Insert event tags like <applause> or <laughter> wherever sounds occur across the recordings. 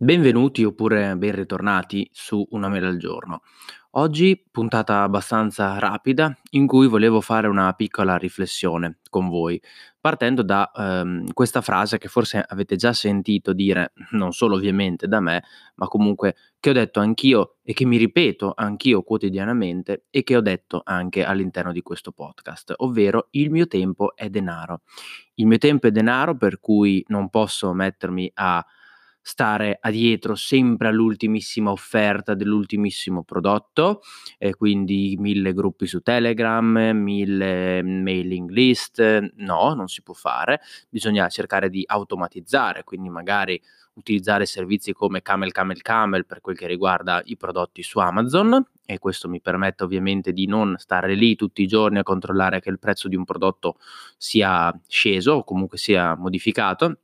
Benvenuti oppure ben ritornati su Una mela al giorno. Oggi puntata abbastanza rapida in cui volevo fare una piccola riflessione con voi, partendo da ehm, questa frase che forse avete già sentito dire, non solo ovviamente da me, ma comunque che ho detto anch'io e che mi ripeto anch'io quotidianamente e che ho detto anche all'interno di questo podcast, ovvero il mio tempo è denaro. Il mio tempo è denaro per cui non posso mettermi a stare dietro sempre all'ultimissima offerta dell'ultimissimo prodotto, e quindi mille gruppi su Telegram, mille mailing list, no, non si può fare, bisogna cercare di automatizzare, quindi magari utilizzare servizi come Camel Camel Camel per quel che riguarda i prodotti su Amazon e questo mi permette ovviamente di non stare lì tutti i giorni a controllare che il prezzo di un prodotto sia sceso o comunque sia modificato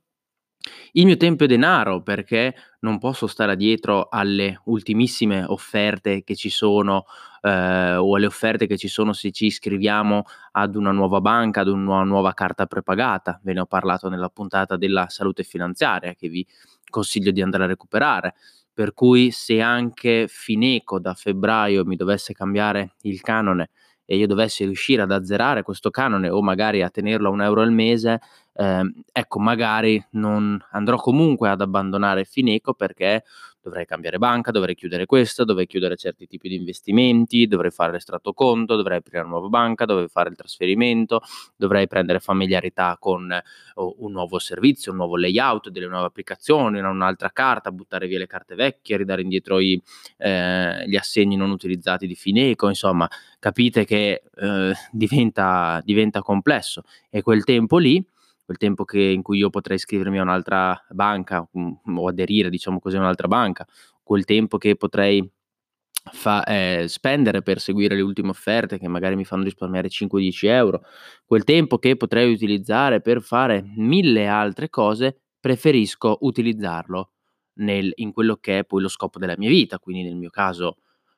il mio tempo è denaro perché non posso stare dietro alle ultimissime offerte che ci sono eh, o alle offerte che ci sono se ci iscriviamo ad una nuova banca, ad una nuova carta prepagata. Ve ne ho parlato nella puntata della salute finanziaria che vi consiglio di andare a recuperare. Per cui se anche Fineco da febbraio mi dovesse cambiare il canone e io dovessi riuscire ad azzerare questo canone o magari a tenerlo a un euro al mese, eh, ecco, magari non andrò comunque ad abbandonare Fineco perché dovrei cambiare banca, dovrei chiudere questo, dovrei chiudere certi tipi di investimenti, dovrei fare l'estratto conto, dovrei aprire una nuova banca, dovrei fare il trasferimento, dovrei prendere familiarità con un nuovo servizio, un nuovo layout, delle nuove applicazioni, un'altra carta, buttare via le carte vecchie, ridare indietro i, eh, gli assegni non utilizzati di Fineco, insomma, capite che eh, diventa, diventa complesso. E quel tempo lì quel tempo che, in cui io potrei iscrivermi a un'altra banca um, o aderire, diciamo così, a un'altra banca, quel tempo che potrei fa, eh, spendere per seguire le ultime offerte che magari mi fanno risparmiare 5-10 euro, quel tempo che potrei utilizzare per fare mille altre cose, preferisco utilizzarlo nel, in quello che è poi lo scopo della mia vita, quindi nel mio caso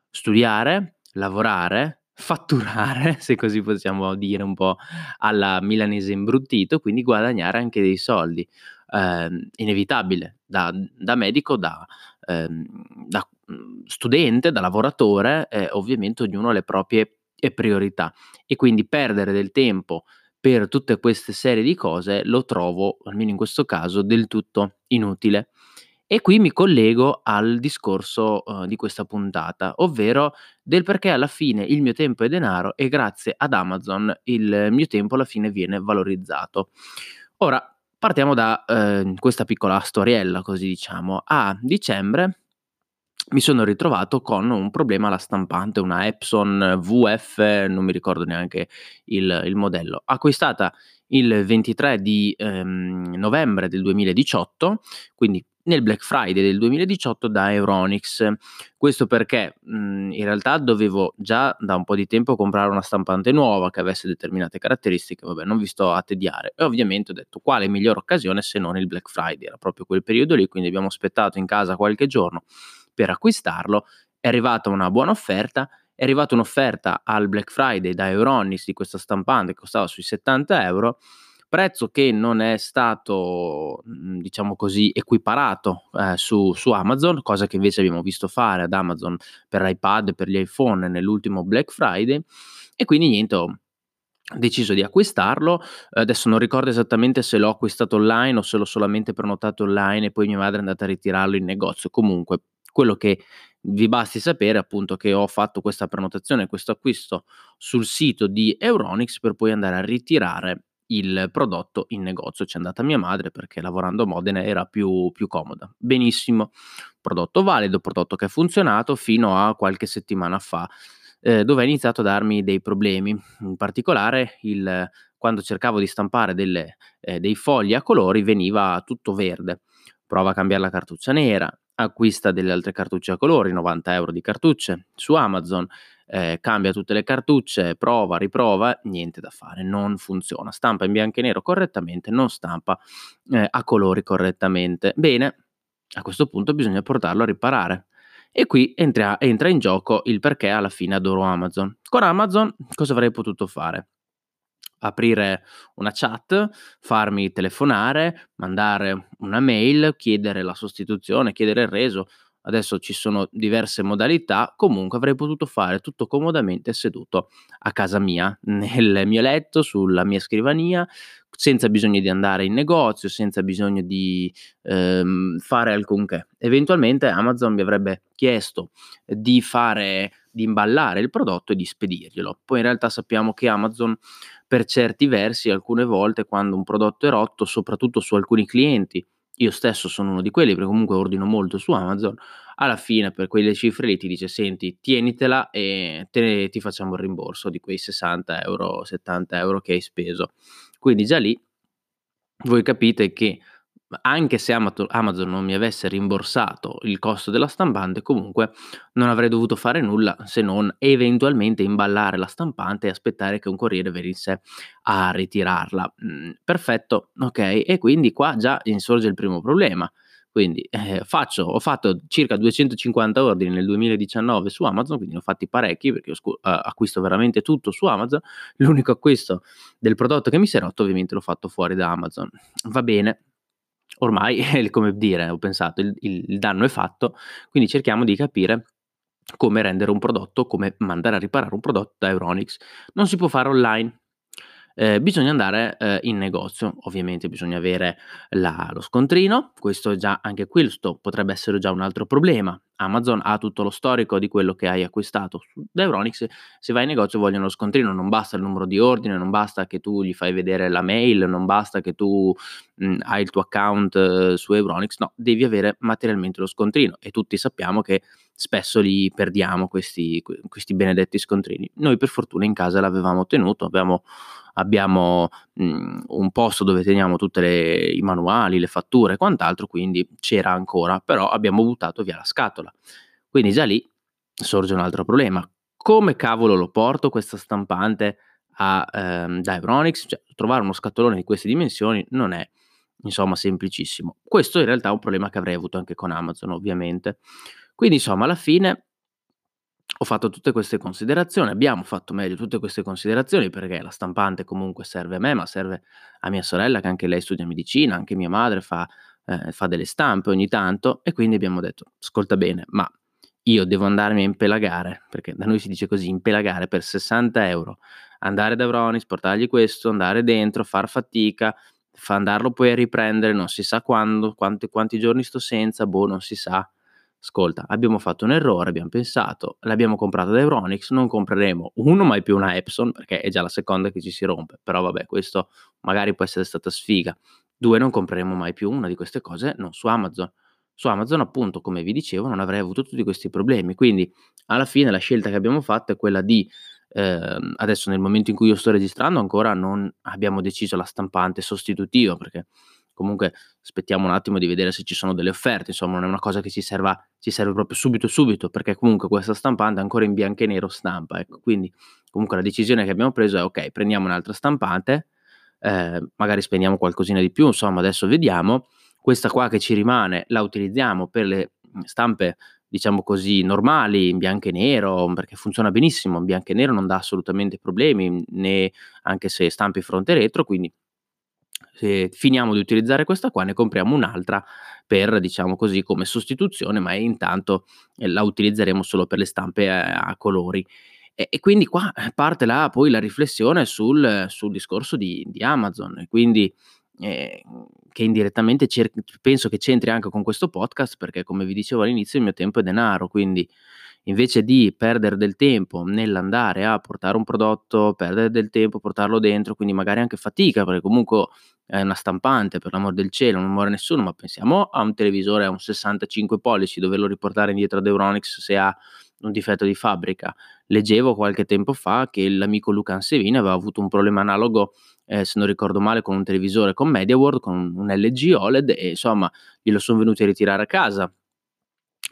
studiare, lavorare, fatturare, <laughs> se così possiamo dire un po' alla milanese imbruttito, quindi guadagnare anche dei soldi. Eh, inevitabile, da, da medico, da, ehm, da, mhmm, studente, da lavoratore, eh, ovviamente ognuno ha le proprie priorità e quindi perdere del tempo per tutte queste serie di cose lo trovo, almeno in questo caso, del tutto inutile. E qui mi collego al discorso, uhm, di questa puntata, ovvero del perché alla fine il mio tempo è denaro e grazie ad Amazon il mio tempo alla fine viene valorizzato. Ora partiamo da, ehm, questa piccola storiella, così diciamo. A dicembre mi sono ritrovato con un problema alla stampante, una Epson VF, non mi ricordo neanche il il modello, acquistata il 23 di, ehm, novembre del 2018, quindi nel Black Friday del 2018 da Euronics. Questo perché mh, mhmm, in realtà dovevo già da un po' di tempo comprare una stampante nuova che avesse determinate caratteristiche, vabbè, non vi sto a tediare. E ovviamente ho detto quale migliore occasione se non il Black Friday, era proprio quel periodo lì, quindi abbiamo aspettato in casa qualche giorno per acquistarlo. È arrivata una buona offerta è arrivata un'offerta al Black Friday da Euronics di questa stampante che costava sui 70 euro prezzo che non è stato, mhmm, diciamo così, equiparato eh, su, su, Amazon, cosa che invece abbiamo visto fare ad Amazon per iPad per gli iPhone nell'ultimo Black Friday. E quindi niente, ho deciso di acquistarlo. Adesso non ricordo esattamente se l'ho acquistato online o se l'ho solamente prenotato online e poi mia madre è andata a ritirarlo in negozio. Comunque, quello che vi basti sapere appunto che ho fatto questa prenotazione, questo acquisto sul sito di Euronics per poi andare a ritirare il prodotto in negozio. C'è andata mia madre perché lavorando a Modena era più, più comoda. Benissimo, prodotto valido, prodotto che ha funzionato fino a qualche settimana fa, eh, dove ha iniziato a darmi dei problemi. In particolare, il, quando cercavo di stampare delle, eh, dei fogli a colori veniva tutto verde. Prova a cambiare la cartuccia nera, acquista delle altre cartucce a colori, 90 euro di cartucce su Amazon eh, cambia tutte le cartucce, prova, riprova, niente da fare, non funziona. Stampa in bianco e nero correttamente, non stampa eh, a colori correttamente. Bene, a questo punto bisogna portarlo a riparare. E qui entra, entra in gioco il perché alla fine adoro Amazon. Con Amazon cosa avrei potuto fare? aprire una chat, farmi telefonare, mandare una mail, chiedere la sostituzione, chiedere il reso. Adesso ci sono diverse modalità, comunque avrei potuto fare tutto comodamente seduto a casa mia, <laughs> nel mio letto, sulla mia scrivania, senza bisogno di andare in negozio, senza bisogno di ehm, fare alcunché. Eventualmente Amazon mi avrebbe chiesto di fare di imballare il prodotto e di spedirglielo. Poi in realtà sappiamo che Amazon per certi versi alcune volte quando un prodotto è rotto, soprattutto su alcuni clienti, io stesso sono uno di quelli perché comunque ordino molto su Amazon, alla fine per quelle cifre lì ti dice senti tienitela e te, ti facciamo il rimborso di quei 60 euro, 70 euro che hai speso. Quindi già lì voi capite che anche se Amazon non mi avesse rimborsato il costo della stampante, comunque non avrei dovuto fare nulla se non eventualmente imballare la stampante e aspettare che un corriere venisse a ritirarla. Mm, perfetto, ok, e quindi qua già insorge il primo problema. Quindi eh, faccio, ho fatto circa 250 ordini nel 2019 su Amazon, quindi ne ho fatti parecchi perché scu- uh, acquisto veramente tutto su Amazon. L'unico acquisto del prodotto che mi si è rotto ovviamente l'ho fatto fuori da Amazon. Va bene, ormai, <laughs> come dire, ho pensato, il, il danno è fatto, quindi cerchiamo di capire come rendere un prodotto, come mandare a riparare un prodotto da Euronics. Non si può fare online, eh, bisogna andare eh, in negozio, ovviamente bisogna avere la, lo scontrino, questo già, anche questo potrebbe essere già un altro problema. Amazon ha tutto lo storico di quello che hai acquistato da Euronix, se vai in negozio vogliono lo scontrino, non basta il numero di ordine, non basta che tu gli fai vedere la mail, non basta che tu mh, hai il tuo account eh, su Euronix, no, devi avere materialmente lo scontrino e tutti sappiamo che spesso li perdiamo questi, questi benedetti scontrini. Noi per fortuna in casa l'avevamo ottenuto, abbiamo abbiamo mh, un posto dove teniamo tutti i manuali, le fatture e quant'altro, quindi c'era ancora, però abbiamo buttato via la scatola. Quindi già lì sorge un altro problema. Come cavolo lo porto questa stampante a ehm, Dibronics? Cioè, trovare uno scatolone di queste dimensioni non è insomma semplicissimo. Questo in realtà è un problema che avrei avuto anche con Amazon, ovviamente. Quindi insomma, alla fine ho fatto tutte queste considerazioni, abbiamo fatto meglio tutte queste considerazioni perché la stampante comunque serve a me, ma serve a mia sorella che anche lei studia medicina, anche mia madre fa, eh, fa delle stampe ogni tanto e quindi abbiamo detto, ascolta bene, ma io devo andarmi a impelagare, perché da noi si dice così, impelagare per 60 euro, andare da Bronis, portargli questo, andare dentro, far fatica, fa andarlo poi a riprendere, non si sa quando, quanti, quanti giorni sto senza, boh, non si sa ascolta, abbiamo fatto un errore, abbiamo pensato, l'abbiamo comprata da Euronix, non compreremo uno mai più una Epson perché è già la seconda che ci si rompe, però vabbè, questo magari può essere stata sfiga. Due, non compreremo mai più una di queste cose, non su Amazon. Su Amazon, appunto, come vi dicevo, non avrei avuto tutti questi problemi. Quindi, alla fine, la scelta che abbiamo fatto è quella di eh, adesso, nel momento in cui io sto registrando, ancora non abbiamo deciso la stampante sostitutiva perché comunque aspettiamo un attimo di vedere se ci sono delle offerte, insomma non è una cosa che ci, serva, ci serve proprio subito subito, perché comunque questa stampante ancora in bianco e nero stampa, ecco, quindi comunque la decisione che abbiamo preso è ok, prendiamo un'altra stampante, eh, magari spendiamo qualcosina di più, insomma adesso vediamo, questa qua che ci rimane la utilizziamo per le stampe diciamo così normali in bianco e nero perché funziona benissimo in bianco e nero non dà assolutamente problemi né anche se stampi fronte e retro quindi se finiamo di utilizzare questa qua ne compriamo un'altra per diciamo così come sostituzione ma intanto eh, la utilizzeremo solo per le stampe a, a colori. E, e, quindi qua parte là poi la riflessione sul, sul discorso di, di, Amazon. Quindi eh, che indirettamente cer- penso che c'entri anche con questo podcast perché come vi dicevo all'inizio il mio tempo è denaro quindi invece di perdere del tempo nell'andare a portare un prodotto, perdere del tempo, portarlo dentro, quindi magari anche fatica, perché comunque è una stampante, per l'amor del cielo, non muore nessuno, ma pensiamo a un televisore a un 65 pollici, doverlo riportare indietro ad Euronics se ha un difetto di fabbrica. Leggevo qualche tempo fa che l'amico Luca Ansevini aveva avuto un problema analogo, eh, se non ricordo male, con un televisore con MediaWorld, con un LG OLED e insomma glielo sono venuti a ritirare a casa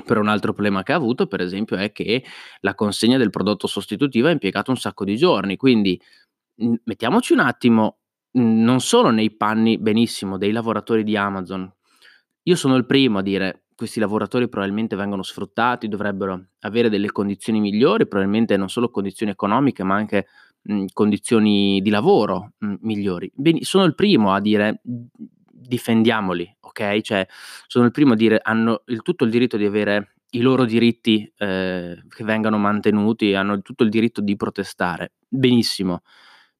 però un altro problema che ha avuto, per esempio, è che la consegna del prodotto sostitutivo ha impiegato un sacco di giorni. Quindi mettiamoci un attimo, non solo nei panni benissimo dei lavoratori di Amazon. Io sono il primo a dire questi lavoratori probabilmente vengono sfruttati, dovrebbero avere delle condizioni migliori, probabilmente non solo condizioni economiche, ma anche mh, condizioni di lavoro mh, migliori. Bene, sono il primo a dire difendiamoli, ok? Cioè, sono il primo a dire hanno il, tutto il diritto di avere i loro diritti eh, che vengano mantenuti, hanno tutto il diritto di protestare. Benissimo,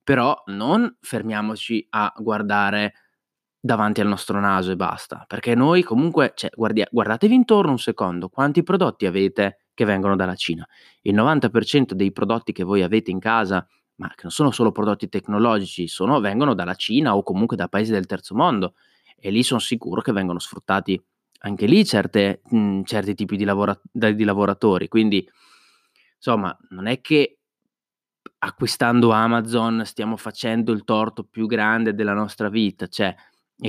però non fermiamoci a guardare davanti al nostro naso e basta, perché noi comunque, cioè, guardia- guardatevi intorno un secondo, quanti prodotti avete che vengono dalla Cina? Il 90% dei prodotti che voi avete in casa, ma che non sono solo prodotti tecnologici, sono, vengono dalla Cina o comunque da paesi del terzo mondo e lì sono sicuro che vengono sfruttati anche lì certe, mh, certi tipi di, lavora- di lavoratori, quindi insomma non è che acquistando Amazon stiamo facendo il torto più grande della nostra vita, cioè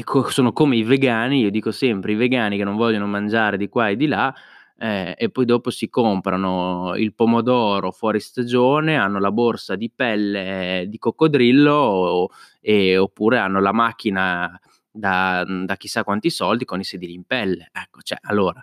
co- sono come i vegani, io dico sempre, i vegani che non vogliono mangiare di qua e di là eh, e poi dopo si comprano il pomodoro fuori stagione, hanno la borsa di pelle di coccodrillo o, e, oppure hanno la macchina da, da, chissà quanti soldi con i sedili in pelle. Ecco, cioè, allora,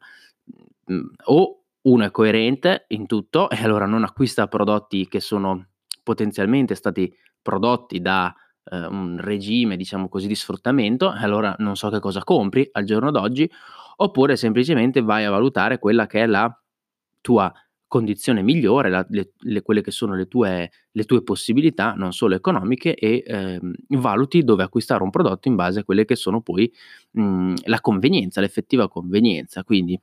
mh, mm, o uno è coerente in tutto e allora non acquista prodotti che sono potenzialmente stati prodotti da eh, un regime, diciamo così, di sfruttamento, allora non so che cosa compri al giorno d'oggi, oppure semplicemente vai a valutare quella che è la tua condizione migliore, la, le, le, quelle che sono le tue, le tue, possibilità, non solo economiche, e ehm, valuti dove acquistare un prodotto in base a quelle che sono poi mh, la convenienza, l'effettiva convenienza. Quindi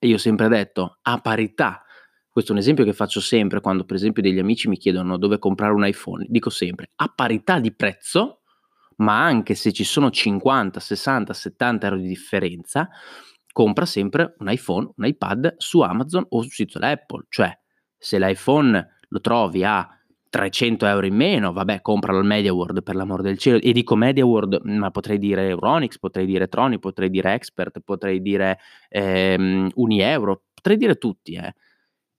io ho sempre detto a parità questo è un esempio che faccio sempre quando, per esempio, degli amici mi chiedono dove comprare un iPhone. Dico sempre a parità di prezzo, ma anche se ci sono 50, 60, 70 euro di differenza, compra sempre un iPhone, un iPad su Amazon o sul sito dell'Apple. Cioè, se l'iPhone lo trovi a 300 euro in meno, vabbè, compralo al MediaWorld per l'amor del cielo. E dico MediaWorld, ma potrei dire Euronix, potrei dire Troni, potrei dire Expert, potrei dire ehm, Unieuro, potrei dire tutti, eh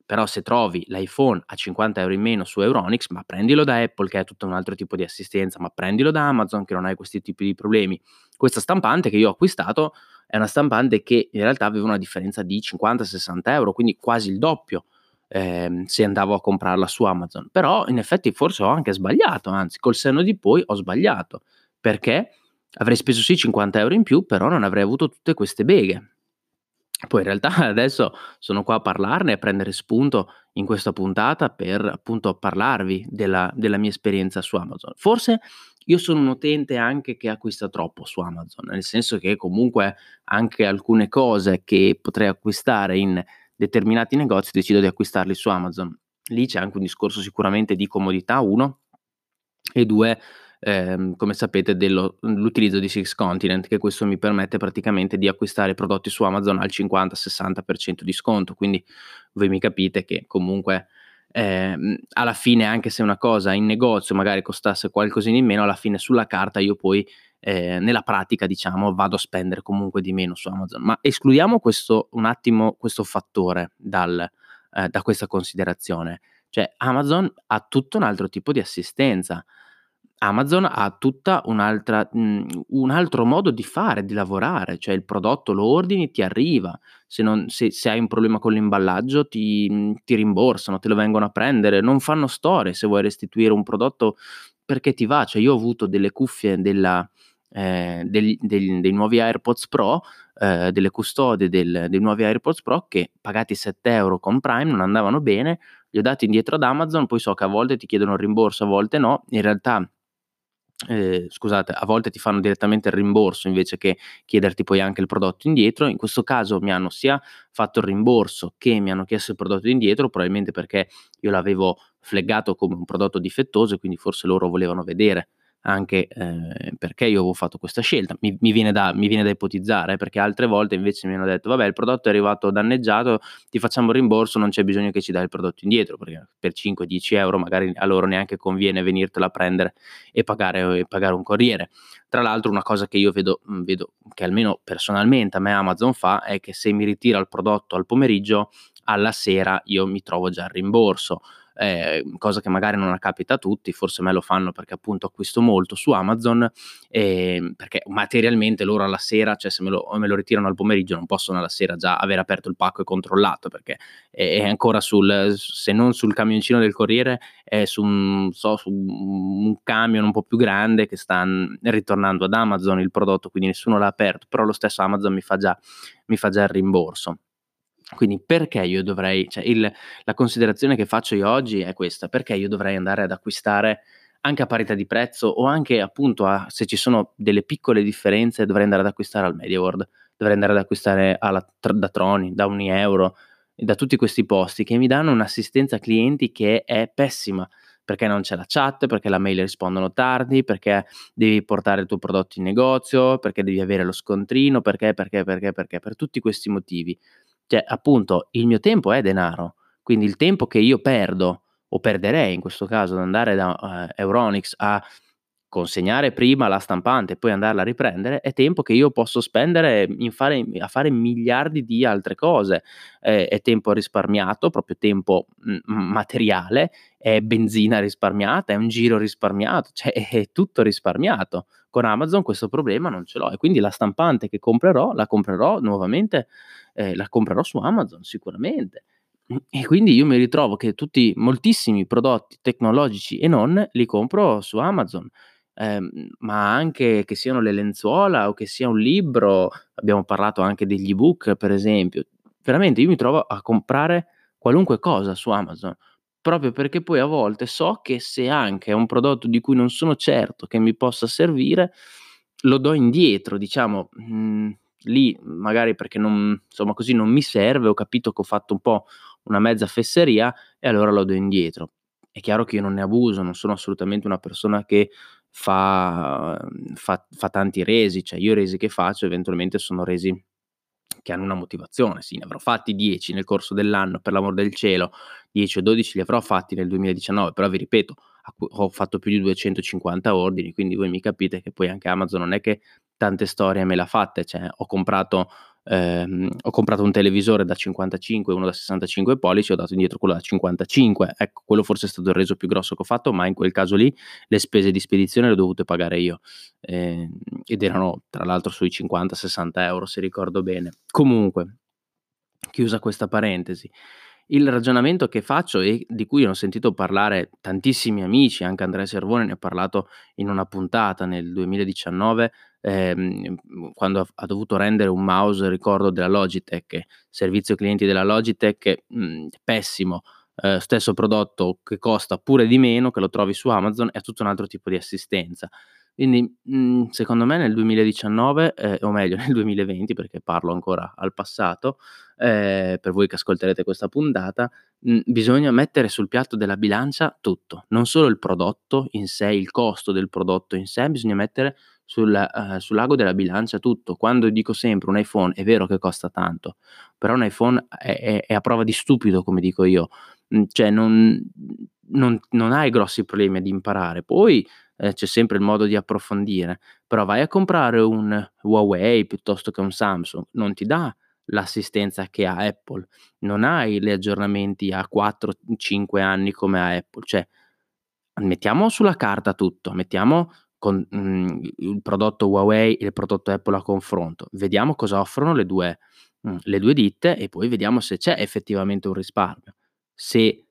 però se trovi l'iPhone a 50 euro in meno su Euronics, ma prendilo da Apple che è tutto un altro tipo di assistenza, ma prendilo da Amazon che non hai questi tipi di problemi. Questa stampante che io ho acquistato è una stampante che in realtà aveva una differenza di 50-60 euro, quindi quasi il doppio eh, se andavo a comprarla su Amazon. Però in effetti forse ho anche sbagliato, anzi col senno di poi ho sbagliato, perché avrei speso sì 50 euro in più, però non avrei avuto tutte queste beghe. Poi in realtà <laughs> adesso sono qua a parlarne e a prendere spunto in questa puntata per appunto parlarvi della, della mia esperienza su Amazon. Forse io sono un utente anche che acquista troppo su Amazon, nel senso che comunque anche alcune cose che potrei acquistare in determinati negozi decido di acquistarli su Amazon. Lì c'è anche un discorso sicuramente di comodità, uno, e due, ehm, come sapete, dell'utilizzo di Six Continent, che questo mi permette praticamente di acquistare prodotti su Amazon al 50-60% di sconto. Quindi voi mi capite che comunque ehm, alla fine, anche se una cosa in negozio magari costasse qualcosina in meno, alla fine sulla carta io poi eh, nella pratica, diciamo, vado a spendere comunque di meno su Amazon. Ma escludiamo questo un attimo questo fattore dal, eh, da questa considerazione. Cioè, Amazon ha tutto un altro tipo di assistenza. Amazon ha tutta un'altra mhmm, un altro modo di fare, di lavorare, cioè il prodotto lo ordini, ti arriva, se non se se hai un problema con l'imballaggio ti mhmm, ti rimborsano, te lo vengono a prendere, non fanno storie se vuoi restituire un prodotto perché ti va. Cioè io ho avuto delle cuffie della ehm, degl dei dei nuovi AirPods Pro, ehm, delle custodie del dei nuovi AirPods Pro che pagati 7 € con Prime non andavano bene, li ho dati indietro ad Amazon, poi so che a volte ti chiedono il rimborso, a volte no. In realtà eh, scusate, a volte ti fanno direttamente il rimborso invece che chiederti poi anche il prodotto indietro. In questo caso mi hanno sia fatto il rimborso che mi hanno chiesto il prodotto indietro, probabilmente perché io l'avevo flaggato come un prodotto difettoso e quindi forse loro volevano vedere anche eh, perché io avevo fatto questa scelta. Mi, mi, viene, da, mi viene, da, ipotizzare, perché altre volte invece mi hanno detto, vabbè, il prodotto è arrivato danneggiato, ti facciamo il rimborso, non c'è bisogno che ci dai il prodotto indietro, perché per 5-10 euro magari a loro neanche conviene venirtela a prendere e pagare, e pagare un corriere. Tra l'altro una cosa che io vedo, mm, vedo, che almeno personalmente a me Amazon fa, è che se mi ritira il prodotto al pomeriggio, alla sera io mi trovo già il rimborso ehm, cosa che magari non capita a tutti, forse me lo fanno perché appunto acquisto molto su Amazon, ehm, perché materialmente loro alla sera, cioè se me lo me lo ritirano al pomeriggio non possono alla sera già aver aperto il pacco e controllato, perché è ancora sul se non sul camioncino del corriere, è su un so, su un camion un po' più grande che sta, ritornando ad Amazon il prodotto, quindi nessuno l'ha aperto, però lo stesso Amazon mi fa già mi fa già il rimborso. Quindi perché io dovrei cioè il la considerazione che faccio io oggi è questa: perché io dovrei andare ad acquistare anche a parità di prezzo o anche appunto a se ci sono delle piccole differenze dovrei andare ad acquistare al MediaWorld, dovrei andare ad acquistare alla da Troni, da Unieuro, da tutti questi posti che mi danno un'assistenza clienti che è pessima, perché non c'è la chat, perché la mail rispondono tardi, perché devi portare il tuo prodotto in negozio, perché devi avere lo scontrino, perché, perché, perché, perché, per tutti questi motivi. Cioè, appunto, il mio tempo è denaro, quindi il tempo che io perdo, o perderei in questo caso, ad andare da uh, Euronics a consegnare prima la stampante e poi andarla a riprendere, è tempo che io posso spendere fare, a fare miliardi di altre cose. Eh, è tempo risparmiato, proprio tempo mh, materiale, è benzina risparmiata, è un giro risparmiato, cioè è tutto risparmiato. Con Amazon questo problema non ce l'ho e quindi la stampante che comprerò la comprerò nuovamente, eh, la comprerò su Amazon sicuramente. E quindi io mi ritrovo che tutti moltissimi prodotti tecnologici e non li compro su Amazon ehm, ma anche che siano le lenzuola o che sia un libro, abbiamo parlato anche degli ebook per esempio. Veramente io mi trovo a comprare qualunque cosa su Amazon, proprio perché poi a volte so che se anche è un prodotto di cui non sono certo che mi possa servire, lo do indietro, diciamo, mhmm, lì magari perché non insomma così non mi serve, ho capito che ho fatto un po' una mezza fesseria e allora lo do indietro. È chiaro che io non ne abuso, non sono assolutamente una persona che fa, fa, fa tanti resi, cioè io i resi che faccio eventualmente sono resi che hanno una motivazione, sì, ne avrò fatti 10 nel corso dell'anno, per l'amor del cielo, 10 o 12 li avrò fatti nel 2019, però vi ripeto, ho fatto più di 250 ordini, quindi voi mi capite che poi anche Amazon non è che tante storie me l'ha fatte, cioè ho comprato ehm, ho comprato un televisore da 55 uno da 65 pollici, ho dato indietro quello da 55. Ecco, quello forse è stato il reso più grosso che ho fatto, ma in quel caso lì le spese di spedizione le ho dovute pagare io. Eh, ed erano tra l'altro sui 50-60 euro, se ricordo bene. Comunque, chiusa questa parentesi. Il ragionamento che faccio e di cui ho sentito parlare tantissimi amici, anche Andrea Servone ne ha parlato in una puntata nel 2019, ehm, quando ha dovuto rendere un mouse, ricordo della Logitech, servizio clienti della Logitech, mh, pessimo, eh, stesso prodotto che costa pure di meno, che lo trovi su Amazon, è tutto un altro tipo di assistenza. Quindi, mhmm, secondo me nel 2019, ehm, o meglio <laughs> nel 2020, perché parlo ancora al passato, ehm, per voi che ascolterete questa puntata, mhmm, bisogna mettere sul piatto della bilancia tutto, non solo il prodotto in sé, il costo del prodotto in sé, bisogna mettere sul ehm, sull'ago della bilancia tutto. Quando dico sempre un iPhone è vero che costa tanto, però un iPhone è è è a prova di stupido, come dico io. Mhmm, cioè non non non hai grossi problemi ad imparare. Poi eh, c'è sempre il modo di approfondire, però vai a comprare un Huawei piuttosto che un Samsung, non ti dà l'assistenza che ha Apple, non hai gli aggiornamenti a 4-5 anni come ha Apple, cioè mettiamo sulla carta tutto, mettiamo con, mh, il prodotto Huawei e il prodotto Apple a confronto, vediamo cosa offrono le due, mh, le due ditte e poi vediamo se c'è effettivamente un risparmio. Se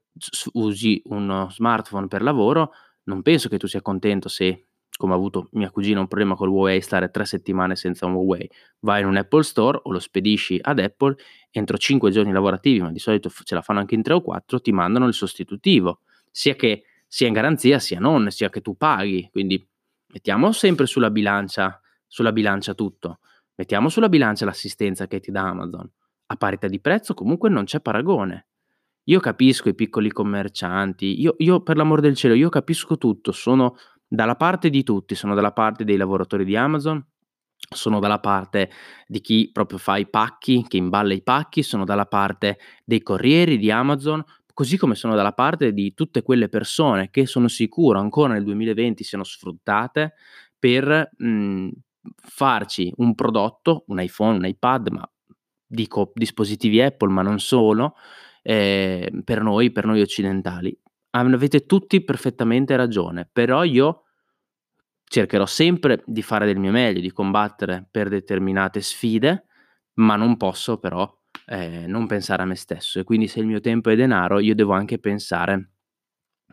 usi uno smartphone per lavoro, non penso che tu sia contento se, come ha avuto mia cugina un problema col Huawei, stare tre settimane senza un Huawei. Vai in un Apple Store o lo spedisci ad Apple, entro cinque giorni lavorativi, ma di solito ce la fanno anche in tre o quattro, ti mandano il sostitutivo, sia che sia in garanzia sia non, sia che tu paghi. Quindi mettiamo sempre sulla bilancia, sulla bilancia tutto. Mettiamo sulla bilancia l'assistenza che ti dà Amazon. A parità di prezzo comunque non c'è paragone. Io capisco i piccoli commercianti, io io per l'amor del cielo, io capisco tutto, sono dalla parte di tutti, sono dalla parte dei lavoratori di Amazon, sono dalla parte di chi proprio fa i pacchi, che imballa i pacchi, sono dalla parte dei corrieri di Amazon, così come sono dalla parte di tutte quelle persone che sono sicuro ancora nel 2020 siano sfruttate per, mhmm, farci un prodotto, un iPhone, un iPad, ma dico dispositivi Apple, ma non solo, ehm, per noi per noi occidentali, avete tutti perfettamente ragione, però io cercherò sempre di fare del mio meglio, di combattere per determinate sfide, ma non posso però eh, non pensare a me stesso e quindi se il mio tempo è denaro io devo anche pensare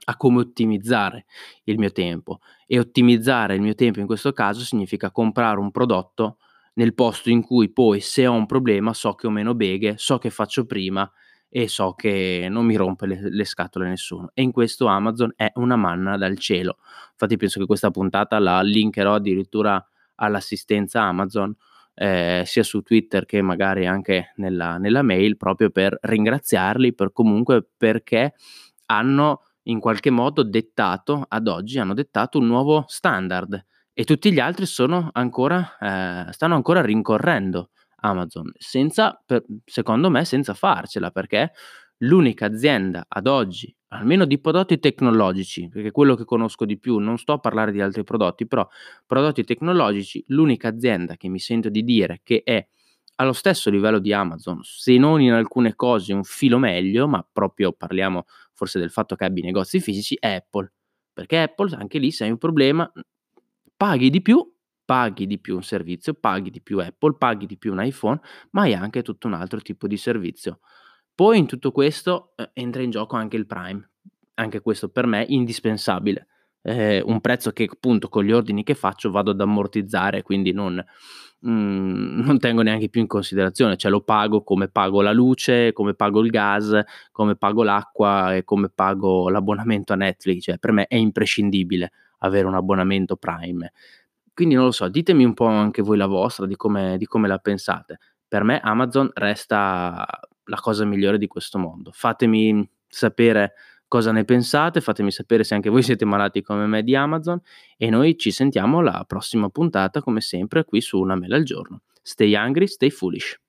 a come ottimizzare il mio tempo e ottimizzare il mio tempo in questo caso significa comprare un prodotto nel posto in cui poi se ho un problema so che ho meno beghe, so che faccio prima e so che non mi rompe le, le, scatole nessuno. E in questo Amazon è una manna dal cielo. Infatti penso che questa puntata la linkerò addirittura all'assistenza Amazon, eh, sia su Twitter che magari anche nella, nella mail, proprio per ringraziarli per comunque perché hanno in qualche modo dettato, ad oggi hanno dettato un nuovo standard. E tutti gli altri sono ancora, eh, stanno ancora rincorrendo Amazon, senza, per, secondo me, senza farcela, perché l'unica azienda ad oggi, almeno di prodotti tecnologici, perché quello che conosco di più, non sto a parlare di altri prodotti, però prodotti tecnologici, l'unica azienda che mi sento di dire che è allo stesso livello di Amazon, se non in alcune cose un filo meglio, ma proprio parliamo forse del fatto che abbia negozi fisici, è Apple. Perché Apple, anche lì, se hai un problema, paghi di più, paghi di più un servizio, paghi di più Apple, paghi di più un iPhone, ma hai anche tutto un altro tipo di servizio. Poi in tutto questo eh, entra in gioco anche il Prime, anche questo per me indispensabile. Eh, un prezzo che appunto con gli ordini che faccio vado ad ammortizzare, quindi non, mm, <laughs> non tengo neanche più in considerazione, cioè lo pago come pago la luce, come pago il gas, come pago l'acqua e come pago l'abbonamento a Netflix, cioè per me è imprescindibile avere un abbonamento Prime. Quindi non lo so, ditemi un po' anche voi la vostra, di come, di come la pensate. Per me Amazon resta la cosa migliore di questo mondo. Fatemi sapere cosa ne pensate, fatemi sapere se anche voi siete malati come me di Amazon e noi ci sentiamo alla prossima puntata come sempre qui su Una mela al giorno. Stay hungry, stay foolish.